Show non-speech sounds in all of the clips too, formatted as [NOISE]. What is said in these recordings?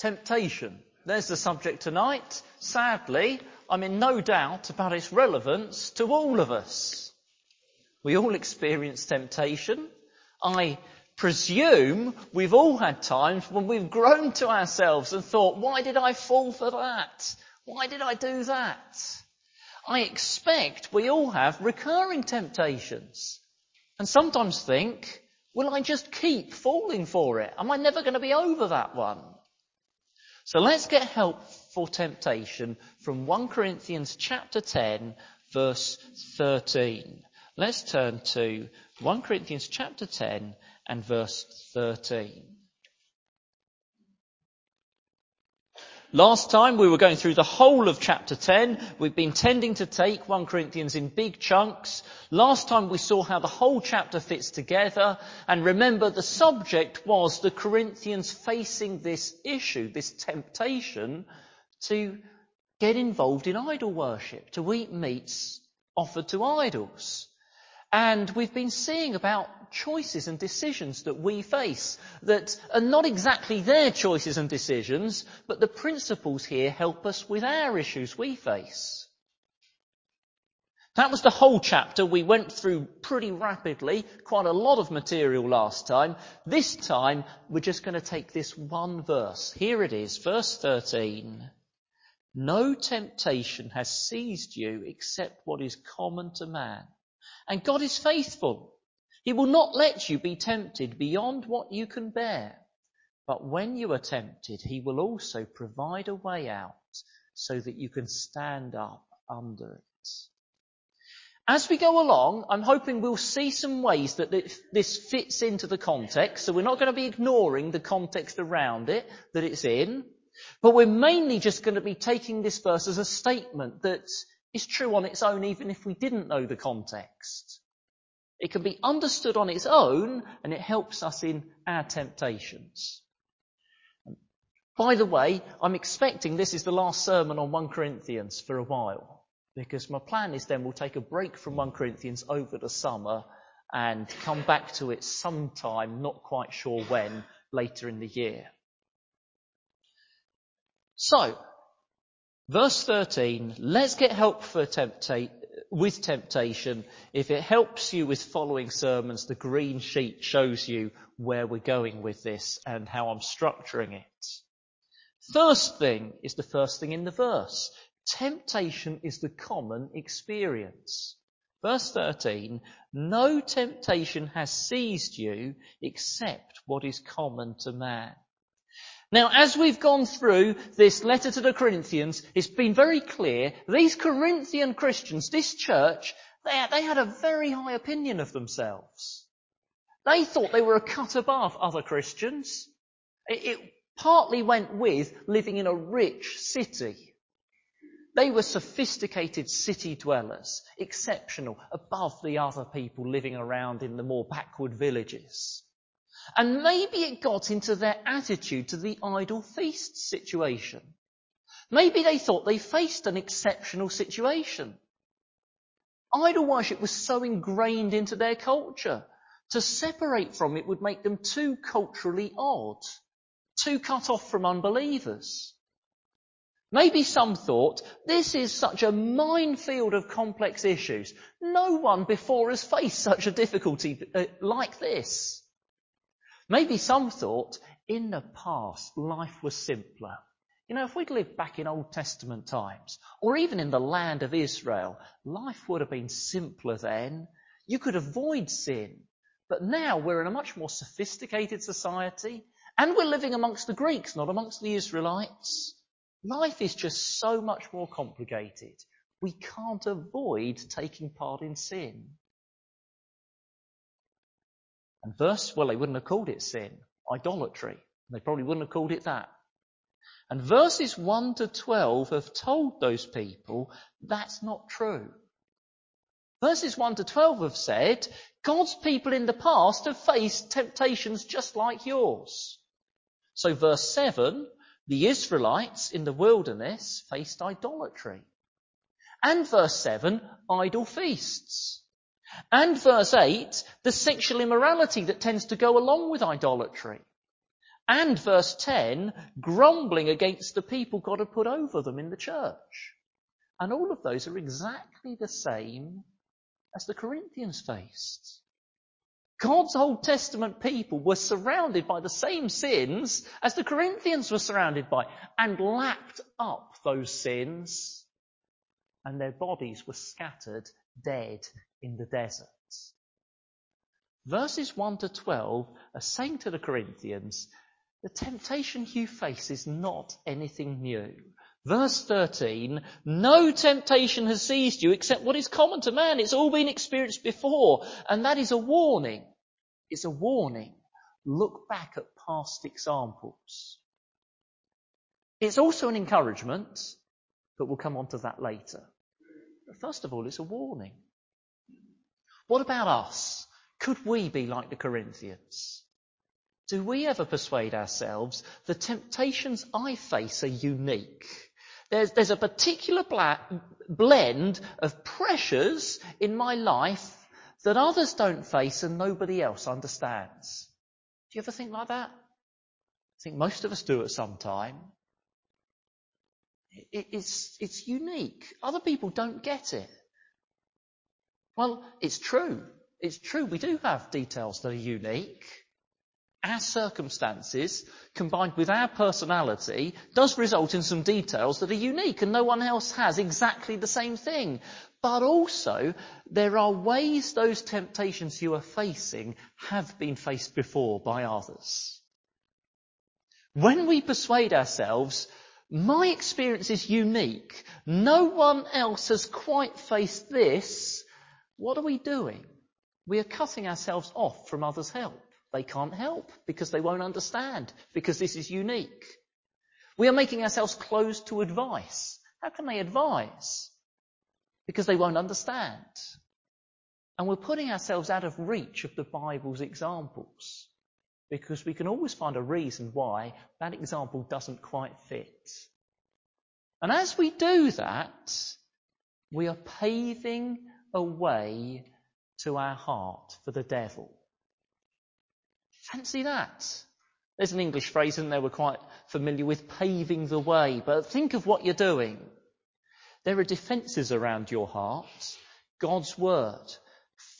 Temptation. There's the subject tonight. Sadly, I'm in no doubt about its relevance to all of us. We all experience temptation. I presume we've all had times when we've grown to ourselves and thought, why did I fall for that? Why did I do that? I expect we all have recurring temptations and sometimes think, will I just keep falling for it? Am I never going to be over that one? So let's get help for temptation from 1 Corinthians chapter 10 verse 13. Let's turn to 1 Corinthians chapter 10 and verse 13. Last time we were going through the whole of chapter 10. We've been tending to take 1 Corinthians in big chunks. Last time we saw how the whole chapter fits together. And remember the subject was the Corinthians facing this issue, this temptation to get involved in idol worship, to eat meats offered to idols. And we've been seeing about choices and decisions that we face that are not exactly their choices and decisions, but the principles here help us with our issues we face. That was the whole chapter. We went through pretty rapidly, quite a lot of material last time. This time, we're just going to take this one verse. Here it is, verse 13. No temptation has seized you except what is common to man. And God is faithful. He will not let you be tempted beyond what you can bear. But when you are tempted, He will also provide a way out so that you can stand up under it. As we go along, I'm hoping we'll see some ways that this fits into the context. So we're not going to be ignoring the context around it that it's in. But we're mainly just going to be taking this verse as a statement that is true on its own even if we didn't know the context. It can be understood on its own and it helps us in our temptations. By the way, I'm expecting this is the last sermon on 1 Corinthians for a while because my plan is then we'll take a break from 1 Corinthians over the summer and come back to it sometime, not quite sure when, later in the year. So, Verse 13, let's get help for tempta- with temptation. If it helps you with following sermons, the green sheet shows you where we're going with this and how I'm structuring it. First thing is the first thing in the verse. Temptation is the common experience. Verse 13, no temptation has seized you except what is common to man. Now, as we've gone through this letter to the Corinthians, it's been very clear these Corinthian Christians, this church, they, they had a very high opinion of themselves. They thought they were a cut above other Christians. It, it partly went with living in a rich city. They were sophisticated city dwellers, exceptional, above the other people living around in the more backward villages. And maybe it got into their attitude to the idol feast situation. Maybe they thought they faced an exceptional situation. Idol worship was so ingrained into their culture. To separate from it would make them too culturally odd, too cut off from unbelievers. Maybe some thought, this is such a minefield of complex issues. No one before has faced such a difficulty uh, like this. Maybe some thought in the past life was simpler. You know, if we'd lived back in Old Testament times, or even in the land of Israel, life would have been simpler then. You could avoid sin. But now we're in a much more sophisticated society, and we're living amongst the Greeks, not amongst the Israelites. Life is just so much more complicated. We can't avoid taking part in sin. And verse, well, they wouldn't have called it sin, idolatry. They probably wouldn't have called it that. And verses 1 to 12 have told those people that's not true. Verses 1 to 12 have said, God's people in the past have faced temptations just like yours. So verse 7, the Israelites in the wilderness faced idolatry. And verse 7, idol feasts. And verse 8, the sexual immorality that tends to go along with idolatry. And verse 10, grumbling against the people God had put over them in the church. And all of those are exactly the same as the Corinthians faced. God's Old Testament people were surrounded by the same sins as the Corinthians were surrounded by and lapped up those sins and their bodies were scattered dead in the desert. Verses 1 to 12 are saying to the Corinthians, the temptation you face is not anything new. Verse 13, no temptation has seized you except what is common to man. It's all been experienced before. And that is a warning. It's a warning. Look back at past examples. It's also an encouragement, but we'll come on to that later. But first of all, it's a warning. What about us? Could we be like the Corinthians? Do we ever persuade ourselves the temptations I face are unique? There's, there's a particular blend of pressures in my life that others don't face and nobody else understands. Do you ever think like that? I think most of us do at some time. It, it's, it's unique. Other people don't get it. Well, it's true. It's true. We do have details that are unique our circumstances combined with our personality does result in some details that are unique and no one else has exactly the same thing. But also, there are ways those temptations you are facing have been faced before by others. When we persuade ourselves, my experience is unique, no one else has quite faced this, what are we doing? We are cutting ourselves off from others' help. They can't help because they won't understand, because this is unique. We are making ourselves closed to advice. How can they advise? Because they won't understand. And we're putting ourselves out of reach of the Bible's examples. Because we can always find a reason why that example doesn't quite fit. And as we do that, we are paving a way to our heart for the devil. Fancy that. There's an English phrase in there we're quite familiar with, paving the way. But think of what you're doing. There are defences around your heart, God's word,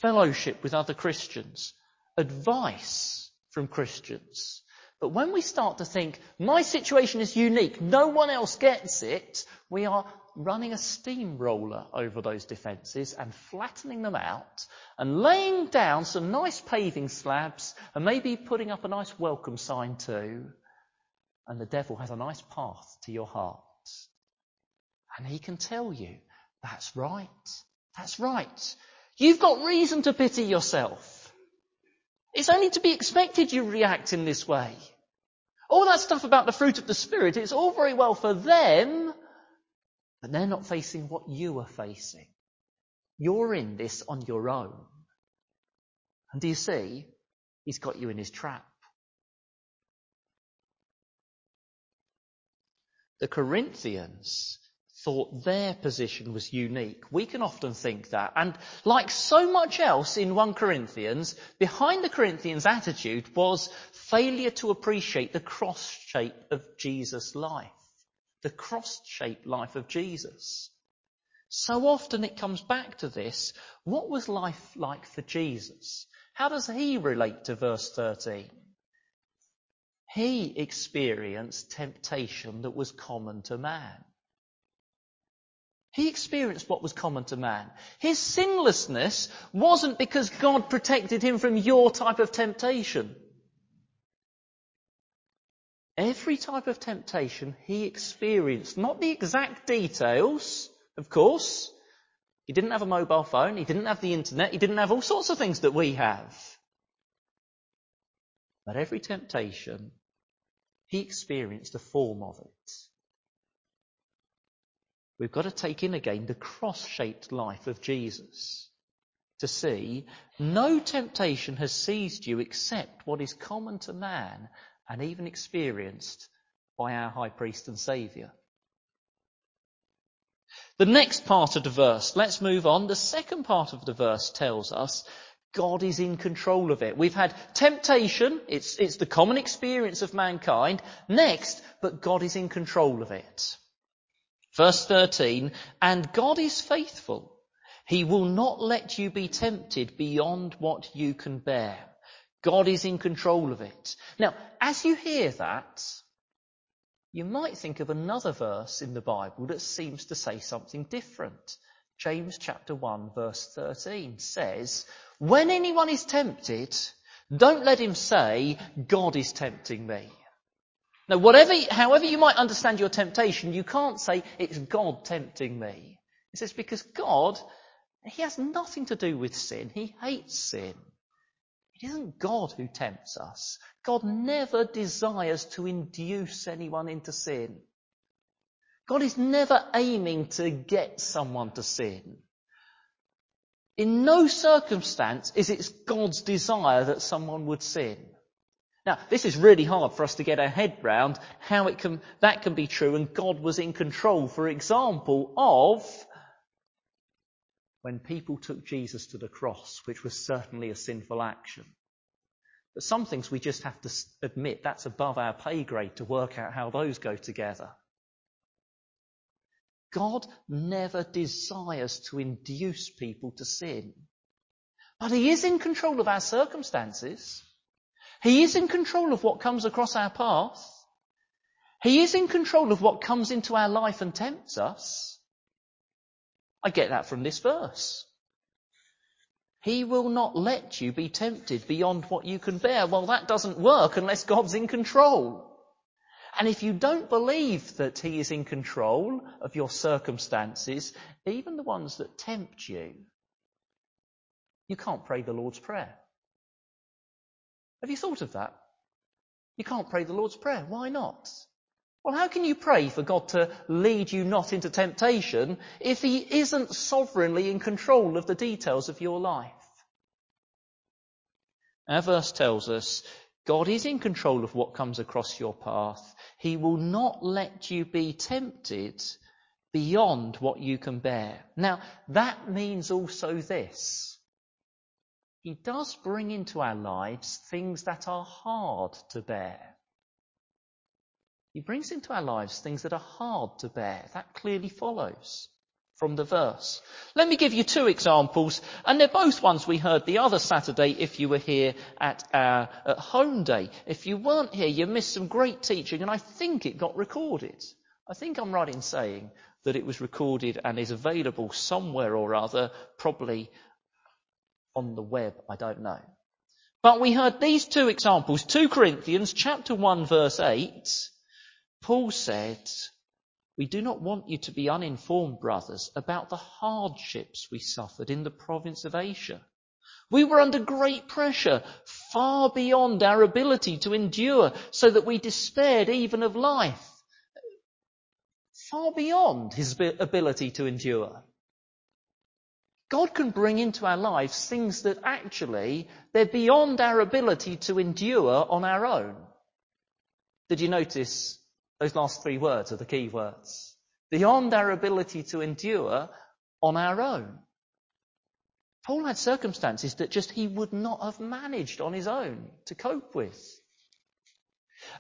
fellowship with other Christians, advice from Christians. But when we start to think, my situation is unique, no one else gets it, we are running a steamroller over those defences and flattening them out and laying down some nice paving slabs and maybe putting up a nice welcome sign too. And the devil has a nice path to your heart. And he can tell you, that's right. That's right. You've got reason to pity yourself. It's only to be expected you react in this way. All that stuff about the fruit of the Spirit, it's all very well for them, but they're not facing what you are facing. You're in this on your own. And do you see? He's got you in his trap. The Corinthians thought their position was unique. We can often think that. And like so much else in 1 Corinthians, behind the Corinthians' attitude was failure to appreciate the cross shape of Jesus' life the cross-shaped life of Jesus. So often it comes back to this. What was life like for Jesus? How does he relate to verse 13? He experienced temptation that was common to man. He experienced what was common to man. His sinlessness wasn't because God protected him from your type of temptation. Every type of temptation he experienced, not the exact details, of course. He didn't have a mobile phone, he didn't have the internet, he didn't have all sorts of things that we have. But every temptation, he experienced a form of it. We've got to take in again the cross-shaped life of Jesus to see no temptation has seized you except what is common to man and even experienced by our high priest and saviour. The next part of the verse, let's move on. The second part of the verse tells us God is in control of it. We've had temptation. It's, it's the common experience of mankind. Next, but God is in control of it. Verse 13, and God is faithful. He will not let you be tempted beyond what you can bear. God is in control of it. Now, as you hear that, you might think of another verse in the Bible that seems to say something different. James chapter 1 verse 13 says, when anyone is tempted, don't let him say, God is tempting me. Now, whatever, however you might understand your temptation, you can't say, it's God tempting me. It says, because God, He has nothing to do with sin. He hates sin. It isn't God who tempts us. God never desires to induce anyone into sin. God is never aiming to get someone to sin. In no circumstance is it God's desire that someone would sin. Now, this is really hard for us to get our head round how it can, that can be true and God was in control, for example, of when people took Jesus to the cross, which was certainly a sinful action. But some things we just have to admit that's above our pay grade to work out how those go together. God never desires to induce people to sin. But He is in control of our circumstances. He is in control of what comes across our path. He is in control of what comes into our life and tempts us. I get that from this verse. He will not let you be tempted beyond what you can bear. Well, that doesn't work unless God's in control. And if you don't believe that He is in control of your circumstances, even the ones that tempt you, you can't pray the Lord's Prayer. Have you thought of that? You can't pray the Lord's Prayer. Why not? Well, how can you pray for God to lead you not into temptation if He isn't sovereignly in control of the details of your life? Our verse tells us God is in control of what comes across your path. He will not let you be tempted beyond what you can bear. Now, that means also this. He does bring into our lives things that are hard to bear. He brings into our lives things that are hard to bear. That clearly follows from the verse. Let me give you two examples, and they're both ones we heard the other Saturday if you were here at our at home day. If you weren't here, you missed some great teaching, and I think it got recorded. I think I'm right in saying that it was recorded and is available somewhere or other, probably on the web, I don't know. But we heard these two examples. 2 Corinthians chapter 1 verse 8, Paul said, we do not want you to be uninformed, brothers, about the hardships we suffered in the province of Asia. We were under great pressure, far beyond our ability to endure, so that we despaired even of life. Far beyond his ability to endure. God can bring into our lives things that actually they're beyond our ability to endure on our own. Did you notice those last three words are the key words? Beyond our ability to endure on our own. Paul had circumstances that just he would not have managed on his own to cope with.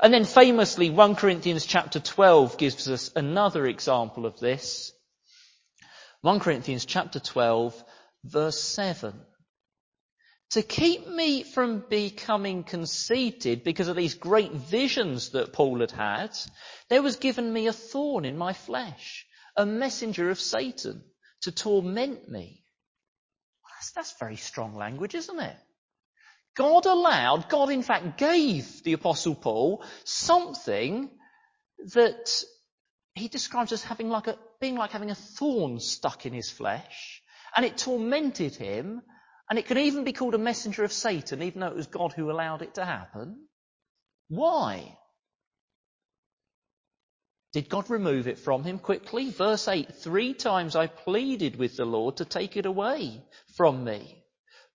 And then famously, 1 Corinthians chapter 12 gives us another example of this. 1 Corinthians chapter 12 verse 7. To keep me from becoming conceited because of these great visions that Paul had had, there was given me a thorn in my flesh, a messenger of Satan to torment me. That's, that's very strong language, isn't it? God allowed, God in fact gave the apostle Paul something that he describes as having like a, being like having a thorn stuck in his flesh, and it tormented him, and it could even be called a messenger of Satan, even though it was God who allowed it to happen. Why? Did God remove it from him quickly? Verse 8, three times I pleaded with the Lord to take it away from me.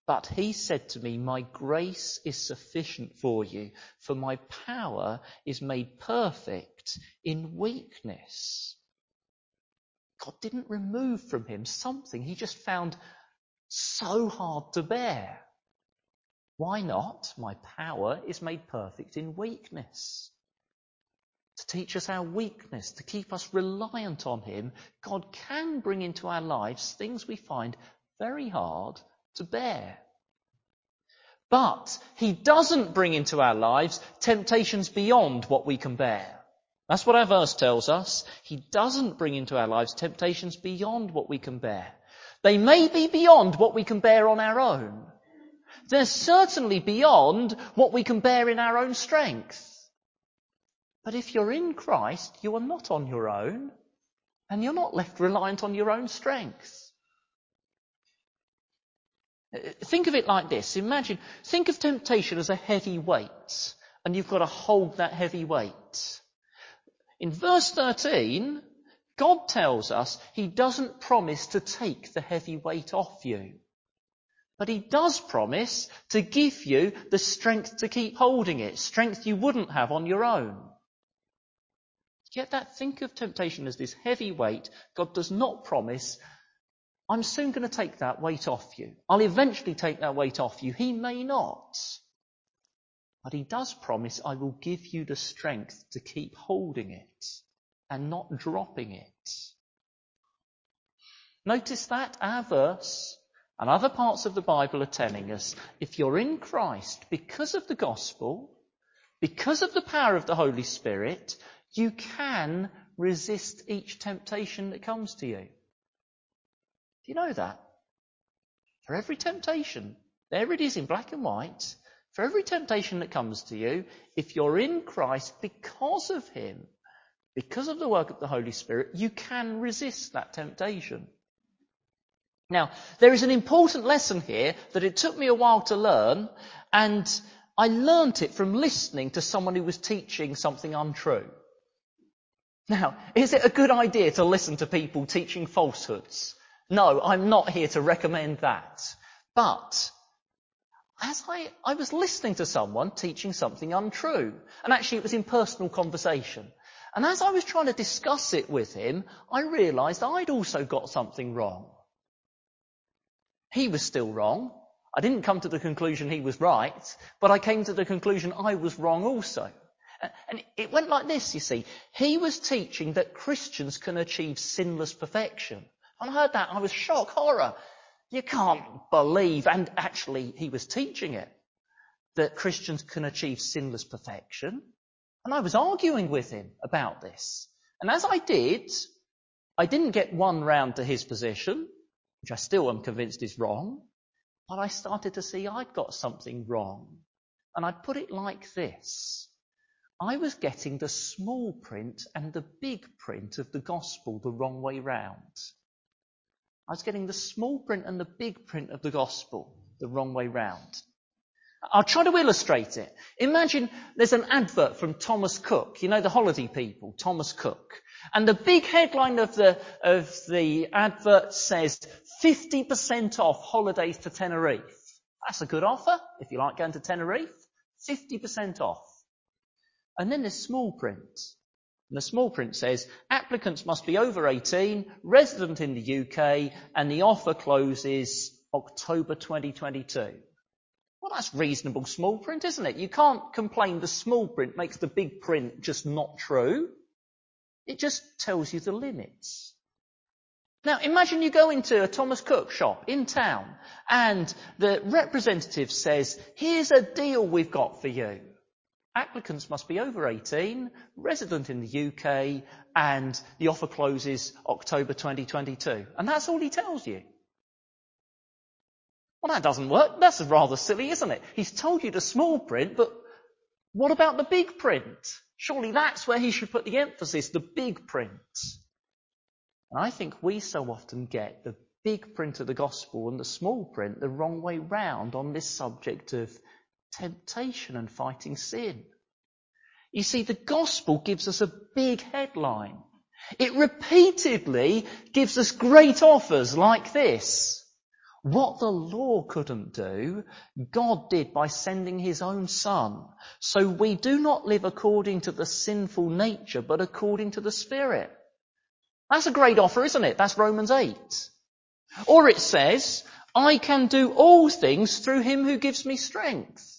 But he said to me, my grace is sufficient for you, for my power is made perfect in weakness. God didn't remove from him something he just found so hard to bear. Why not? My power is made perfect in weakness. To teach us our weakness, to keep us reliant on Him, God can bring into our lives things we find very hard to bear. But He doesn't bring into our lives temptations beyond what we can bear. That's what our verse tells us. He doesn't bring into our lives temptations beyond what we can bear. They may be beyond what we can bear on our own. They're certainly beyond what we can bear in our own strength. But if you're in Christ, you are not on your own, and you're not left reliant on your own strength. Think of it like this. Imagine, think of temptation as a heavy weight, and you've got to hold that heavy weight. In verse 13, God tells us He doesn't promise to take the heavy weight off you. But He does promise to give you the strength to keep holding it, strength you wouldn't have on your own. Get that? Think of temptation as this heavy weight. God does not promise I'm soon going to take that weight off you. I'll eventually take that weight off you. He may not. But he does promise, I will give you the strength to keep holding it and not dropping it. Notice that our verse and other parts of the Bible are telling us if you're in Christ because of the gospel, because of the power of the Holy Spirit, you can resist each temptation that comes to you. Do you know that? For every temptation, there it is in black and white. For every temptation that comes to you, if you're in Christ because of Him, because of the work of the Holy Spirit, you can resist that temptation. Now, there is an important lesson here that it took me a while to learn, and I learnt it from listening to someone who was teaching something untrue. Now, is it a good idea to listen to people teaching falsehoods? No, I'm not here to recommend that. But as I, I was listening to someone teaching something untrue, and actually it was in personal conversation. And as I was trying to discuss it with him, I realized I'd also got something wrong. He was still wrong. I didn't come to the conclusion he was right, but I came to the conclusion I was wrong also. And it went like this, you see. He was teaching that Christians can achieve sinless perfection. When I heard that, I was shocked, horror. You can't believe, and actually he was teaching it, that Christians can achieve sinless perfection. And I was arguing with him about this. And as I did, I didn't get one round to his position, which I still am convinced is wrong, but I started to see I'd got something wrong. And I'd put it like this. I was getting the small print and the big print of the gospel the wrong way round. I was getting the small print and the big print of the gospel the wrong way round. I'll try to illustrate it. Imagine there's an advert from Thomas Cook, you know, the holiday people, Thomas Cook. And the big headline of the, of the advert says 50% off holidays to Tenerife. That's a good offer if you like going to Tenerife. 50% off. And then there's small print. And the small print says applicants must be over 18, resident in the UK, and the offer closes October 2022. Well, that's reasonable small print, isn't it? You can't complain the small print makes the big print just not true. It just tells you the limits. Now imagine you go into a Thomas Cook shop in town and the representative says, here's a deal we've got for you. Applicants must be over 18, resident in the UK, and the offer closes October 2022. And that's all he tells you. Well, that doesn't work. That's rather silly, isn't it? He's told you the small print, but what about the big print? Surely that's where he should put the emphasis, the big print. I think we so often get the big print of the gospel and the small print the wrong way round on this subject of temptation and fighting sin. You see, the gospel gives us a big headline. It repeatedly gives us great offers like this. What the law couldn't do, God did by sending his own son. So we do not live according to the sinful nature, but according to the Spirit. That's a great offer, isn't it? That's Romans 8. Or it says, I can do all things through him who gives me strength.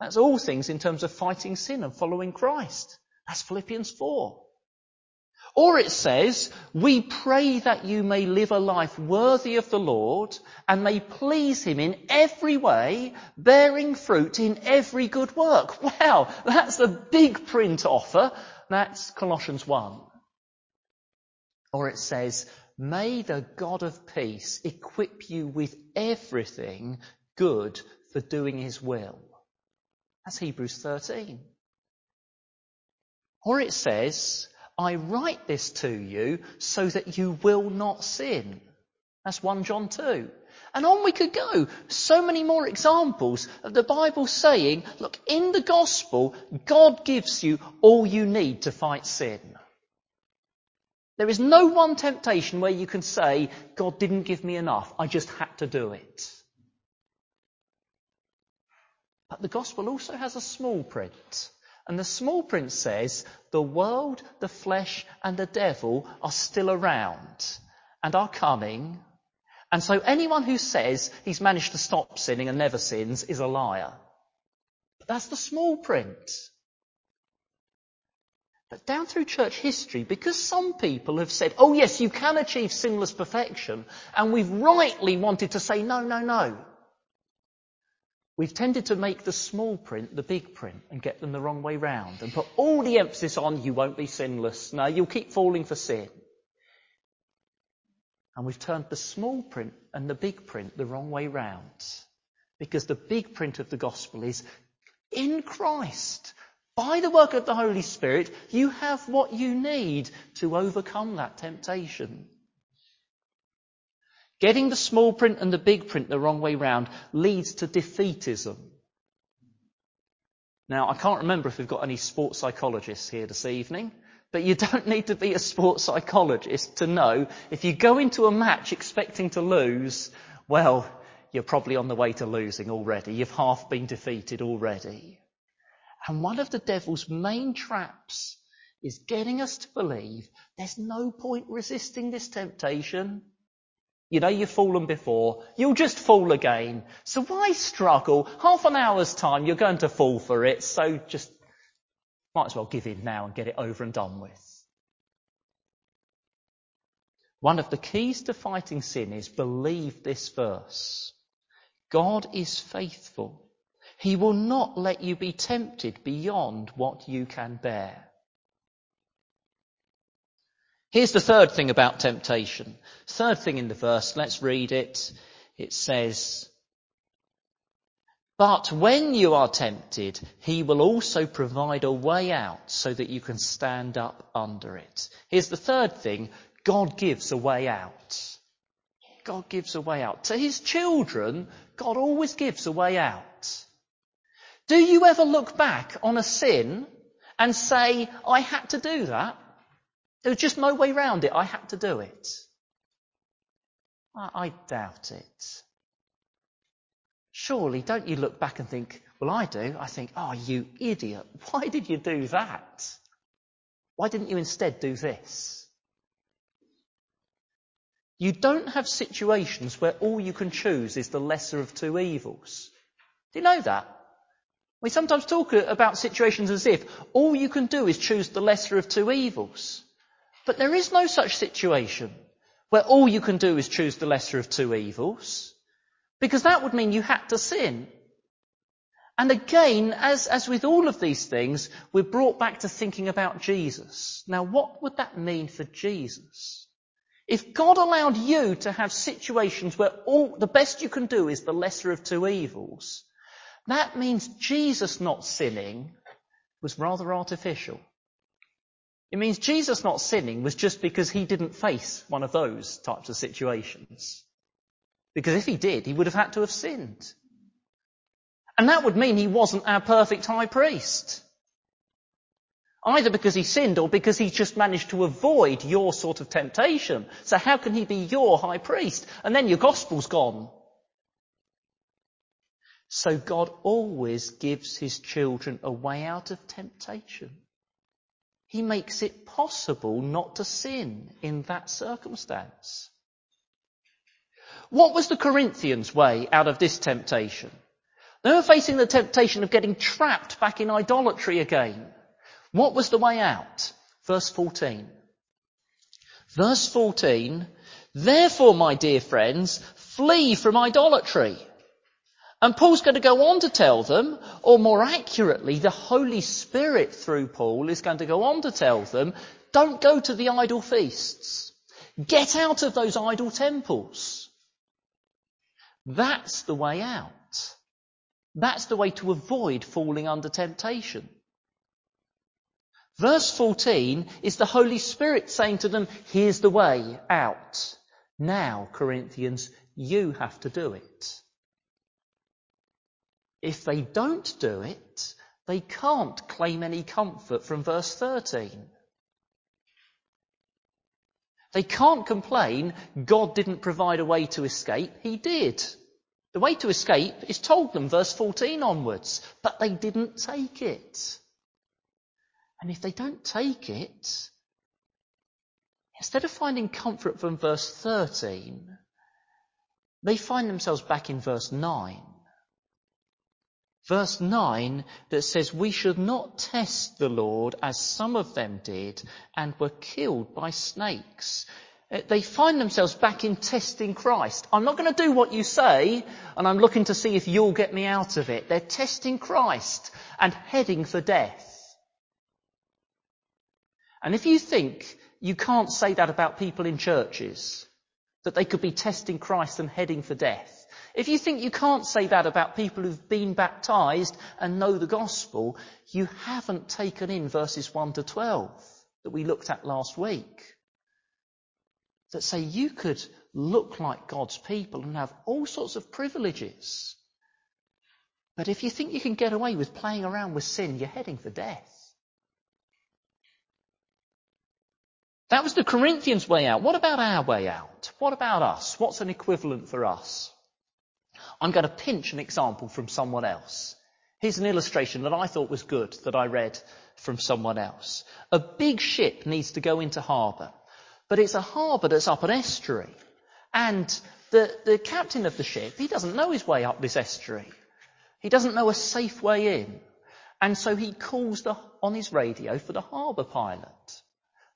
That's all things in terms of fighting sin and following Christ. That's Philippians 4. Or it says, we pray that you may live a life worthy of the Lord and may please Him in every way, bearing fruit in every good work. [LAUGHS] Wow, that's a big print offer. That's Colossians 1. Or it says, may the God of peace equip you with everything good for doing His will. That's Hebrews 13. Or it says, I write this to you so that you will not sin. That's 1 John 2. And on we could go. So many more examples of the Bible saying, look, in the gospel, God gives you all you need to fight sin. There is no one temptation where you can say, God didn't give me enough. I just had to do it. But the gospel also has a small print. And the small print says the world, the flesh, and the devil are still around and are coming. And so anyone who says he's managed to stop sinning and never sins is a liar. But that's the small print. But down through church history, because some people have said, oh yes, you can achieve sinless perfection, and we've rightly wanted to say, no, no, no. We've tended to make the small print the big print and get them the wrong way round and put all the emphasis on you won't be sinless. No, you'll keep falling for sin. And we've turned the small print and the big print the wrong way round. Because the big print of the gospel is in Christ, by the work of the Holy Spirit, you have what you need to overcome that temptation. Getting the small print and the big print the wrong way round leads to defeatism. Now, I can't remember if we've got any sports psychologists here this evening, but you [LAUGHS] don't need to be a sports psychologist to know if you go into a match expecting to lose, well, you're probably on the way to losing already. You've half been defeated already. And one of the devil's main traps is getting us to believe there's no point resisting this temptation. You know you've fallen before. You'll just fall again. So why struggle? Half an hour's time, you're going to fall for it. So just might as well give in now and get it over and done with. One of the keys to fighting sin is believe this verse. God is faithful. He will not let you be tempted beyond what you can bear. Here's the third thing about temptation. Third thing in the verse, let's read it. It says, but when you are tempted, he will also provide a way out so that you can stand up under it. Here's the third thing. God gives a way out. God gives a way out. To his children, God always gives a way out. Do you ever look back on a sin and say, I had to do that? There was just no way round it. I had to do it. I, I doubt it. Surely, don't you look back and think, well, I do. I think, oh, you idiot. Why did you do that? Why didn't you instead do this? You don't have situations where all you can choose is the lesser of two evils. Do you know that? We sometimes talk about situations as if all you can do is choose the lesser of two evils. But there is no such situation where all you can do is choose the lesser of two evils, because that would mean you had to sin. And again, as, as with all of these things, we're brought back to thinking about Jesus. Now, what would that mean for Jesus? If God allowed you to have situations where all, the best you can do is the lesser of two evils, that means Jesus not sinning was rather artificial. It means Jesus not sinning was just because he didn't face one of those types of situations. Because if he did, he would have had to have sinned. And that would mean he wasn't our perfect high priest. Either because he sinned or because he just managed to avoid your sort of temptation. So how can he be your high priest? And then your gospel's gone. So God always gives his children a way out of temptation. He makes it possible not to sin in that circumstance. What was the Corinthians' way out of this temptation? They were facing the temptation of getting trapped back in idolatry again. What was the way out? Verse 14. Verse 14, therefore, my dear friends, flee from idolatry. And Paul's going to go on to tell them, or more accurately, the Holy Spirit through Paul is going to go on to tell them, don't go to the idol feasts. Get out of those idol temples. That's the way out. That's the way to avoid falling under temptation. Verse 14 is the Holy Spirit saying to them, here's the way out. Now, Corinthians, you have to do it. If they don't do it, they can't claim any comfort from verse 13. They can't complain God didn't provide a way to escape. He did. The way to escape is told them, verse 14 onwards, but they didn't take it. And if they don't take it, instead of finding comfort from verse 13, they find themselves back in verse 9. Verse 9 that says, We should not test the Lord as some of them did and were killed by snakes. Uh, they find themselves back in testing Christ. I'm not going to do what you say, and I'm looking to see if you'll get me out of it. They're testing Christ and heading for death. And if you think you can't say that about people in churches, that they could be testing Christ and heading for death, if you think you can't say that about people who've been baptized and know the gospel, you haven't taken in verses 1 to 12 that we looked at last week that say you could look like God's people and have all sorts of privileges. But if you think you can get away with playing around with sin, you're heading for death. That was the Corinthians' way out. What about our way out? What about us? What's an equivalent for us? I'm going to pinch an example from someone else. Here's an illustration that I thought was good that I read from someone else. A big ship needs to go into harbour. But it's a harbour that's up an estuary. And the, the captain of the ship, he doesn't know his way up this estuary. He doesn't know a safe way in. And so he calls the, on his radio for the harbour pilot.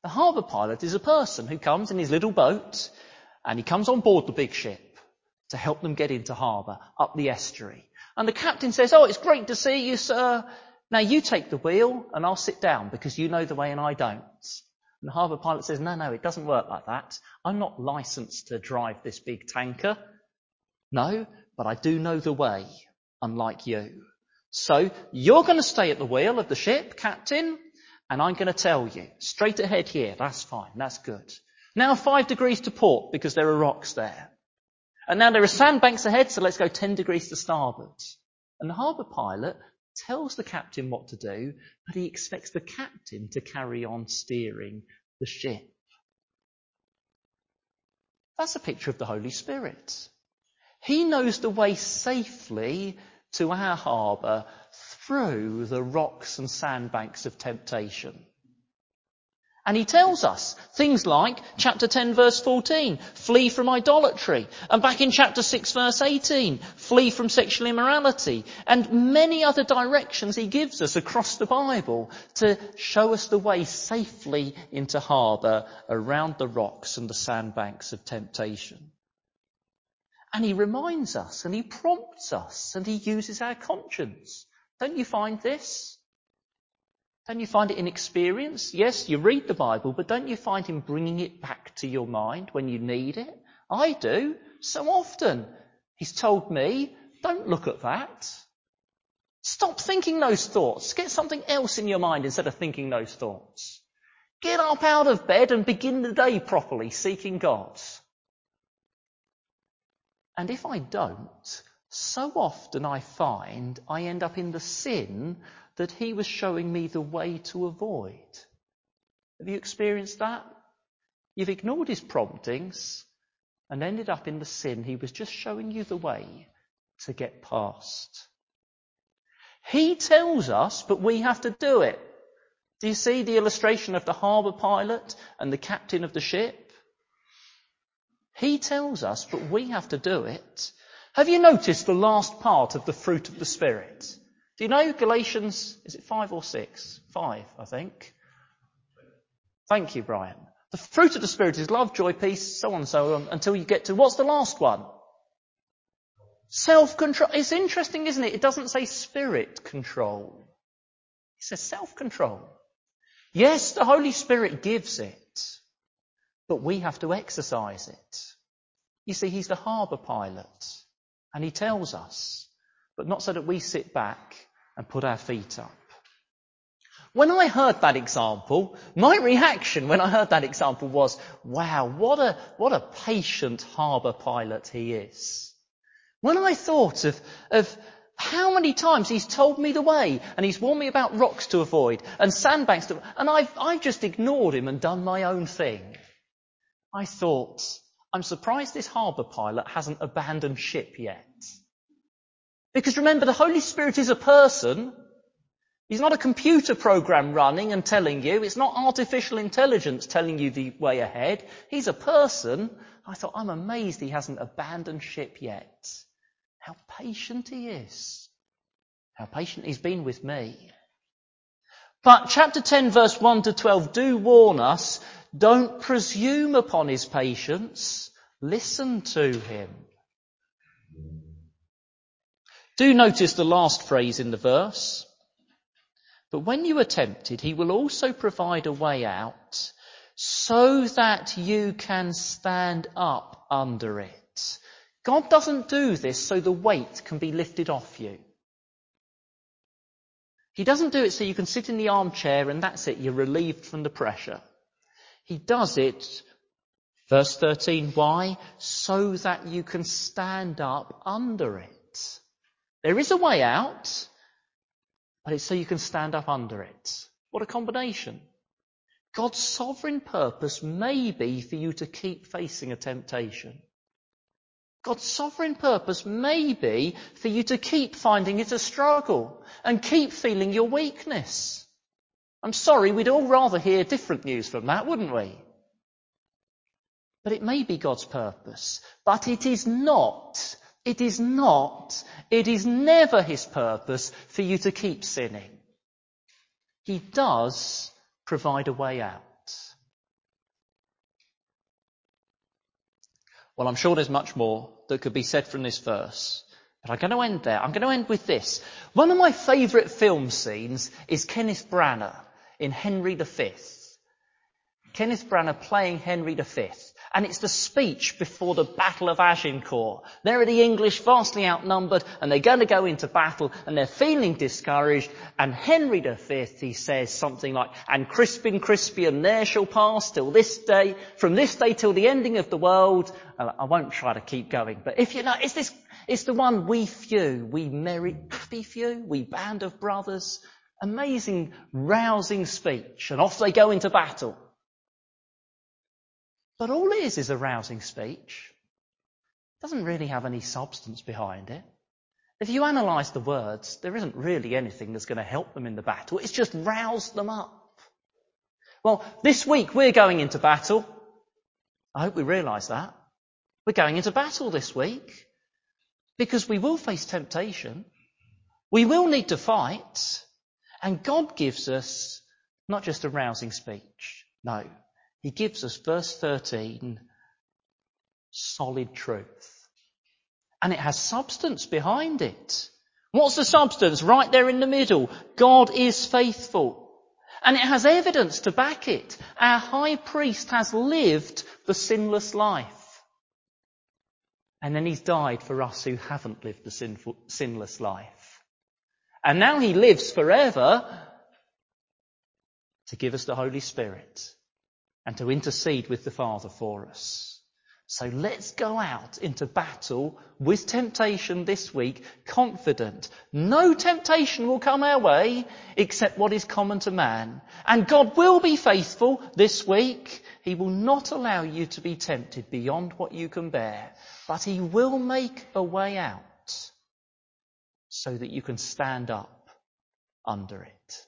The harbour pilot is a person who comes in his little boat and he comes on board the big ship to help them get into harbour up the estuary. And the captain says, Oh, it's great to see you, sir. Now you take the wheel and I'll sit down because you know the way and I don't. And the harbour pilot says, no, no, it doesn't work like that. I'm not licensed to drive this big tanker. No, but I do know the way, unlike you. So you're going to stay at the wheel of the ship, captain, and I'm going to tell you, straight ahead here, that's fine, that's good. Now five degrees to port because there are rocks there. And now there are sandbanks ahead, so let's go 10 degrees to starboard. And the harbour pilot tells the captain what to do, but he expects the captain to carry on steering the ship. That's a picture of the Holy Spirit. He knows the way safely to our harbour through the rocks and sandbanks of temptation. And he tells us things like chapter 10 verse 14, flee from idolatry. And back in chapter 6 verse 18, flee from sexual immorality. And many other directions he gives us across the Bible to show us the way safely into harbour around the rocks and the sandbanks of temptation. And he reminds us and he prompts us and he uses our conscience. Don't you find this? Don't you find it in experience? Yes, you read the Bible, but don't you find him bringing it back to your mind when you need it? I do, so often. He's told me, don't look at that. Stop thinking those thoughts. Get something else in your mind instead of thinking those thoughts. Get up out of bed and begin the day properly, seeking God. And if I don't, so often I find I end up in the sin that he was showing me the way to avoid. Have you experienced that? You've ignored his promptings and ended up in the sin he was just showing you the way to get past. He tells us, but we have to do it. Do you see the illustration of the harbour pilot and the captain of the ship? He tells us, but we have to do it. Have you noticed the last part of the fruit of the Spirit? Do you know Galatians, is it five or six? Five, I think. Thank you, Brian. The fruit of the Spirit is love, joy, peace, so on and so on, until you get to, what's the last one? Self-control. It's interesting, isn't it? It doesn't say spirit control. It says self-control. Yes, the Holy Spirit gives it, but we have to exercise it. You see, He's the harbour pilot, and He tells us, but not so that we sit back and put our feet up. When I heard that example, my reaction when I heard that example was, wow, what a, what a patient harbour pilot he is. When I thought of, of how many times he's told me the way and he's warned me about rocks to avoid and sandbanks to, and I've, I've just ignored him and done my own thing. I thought, I'm surprised this harbour pilot hasn't abandoned ship yet. Because remember, the Holy Spirit is a person He's not a computer program running and telling you. It's not artificial intelligence telling you the way ahead. He's a person. I thought, I'm amazed he hasn't abandoned ship yet. How patient he is. How patient he's been with me. But chapter 10 verse 1 to 12 do warn us, don't presume upon his patience. Listen to him. Do notice the last phrase in the verse. But when you are tempted, he will also provide a way out so that you can stand up under it. God doesn't do this so the weight can be lifted off you. He doesn't do it so you can sit in the armchair and that's it, you're relieved from the pressure. He does it, verse 13, why? So that you can stand up under it. There is a way out, but it's so you can stand up under it. What a combination. God's sovereign purpose may be for you to keep facing a temptation. God's sovereign purpose may be for you to keep finding it a struggle and keep feeling your weakness. I'm sorry, we'd all rather hear different news from that, wouldn't we? But it may be God's purpose, but it is not it is not, it is never his purpose for you to keep sinning. He does provide a way out. Well, I'm sure there's much more that could be said from this verse, but I'm going to end there. I'm going to end with this. One of my favourite film scenes is Kenneth Branagh in Henry V. Kenneth Branagh playing Henry V. And it's the speech before the Battle of Agincourt. There are the English vastly outnumbered and they're going to go into battle and they're feeling discouraged. And Henry V, he says something like, and Crispin Crispian there shall pass till this day, from this day till the ending of the world. Uh, I won't try to keep going, but if you know, it's this, it's the one we few, we merry, happy few, we band of brothers. Amazing, rousing speech. And off they go into battle. But all it is is a rousing speech. It doesn't really have any substance behind it. If you analyse the words, there isn't really anything that's going to help them in the battle. It's just roused them up. Well, this week we're going into battle. I hope we realise that. We're going into battle this week because we will face temptation. We will need to fight. And God gives us not just a rousing speech. No. He gives us, verse 13, solid truth. And it has substance behind it. What's the substance? Right there in the middle. God is faithful. And it has evidence to back it. Our high priest has lived the sinless life. And then he's died for us who haven't lived the sinful, sinless life. And now he lives forever to give us the Holy Spirit and to intercede with the Father for us. So let's go out into battle with temptation this week, confident. No temptation will come our way except what is common to man. And God will be faithful this week. He will not allow you to be tempted beyond what you can bear, but He will make a way out so that you can stand up under it.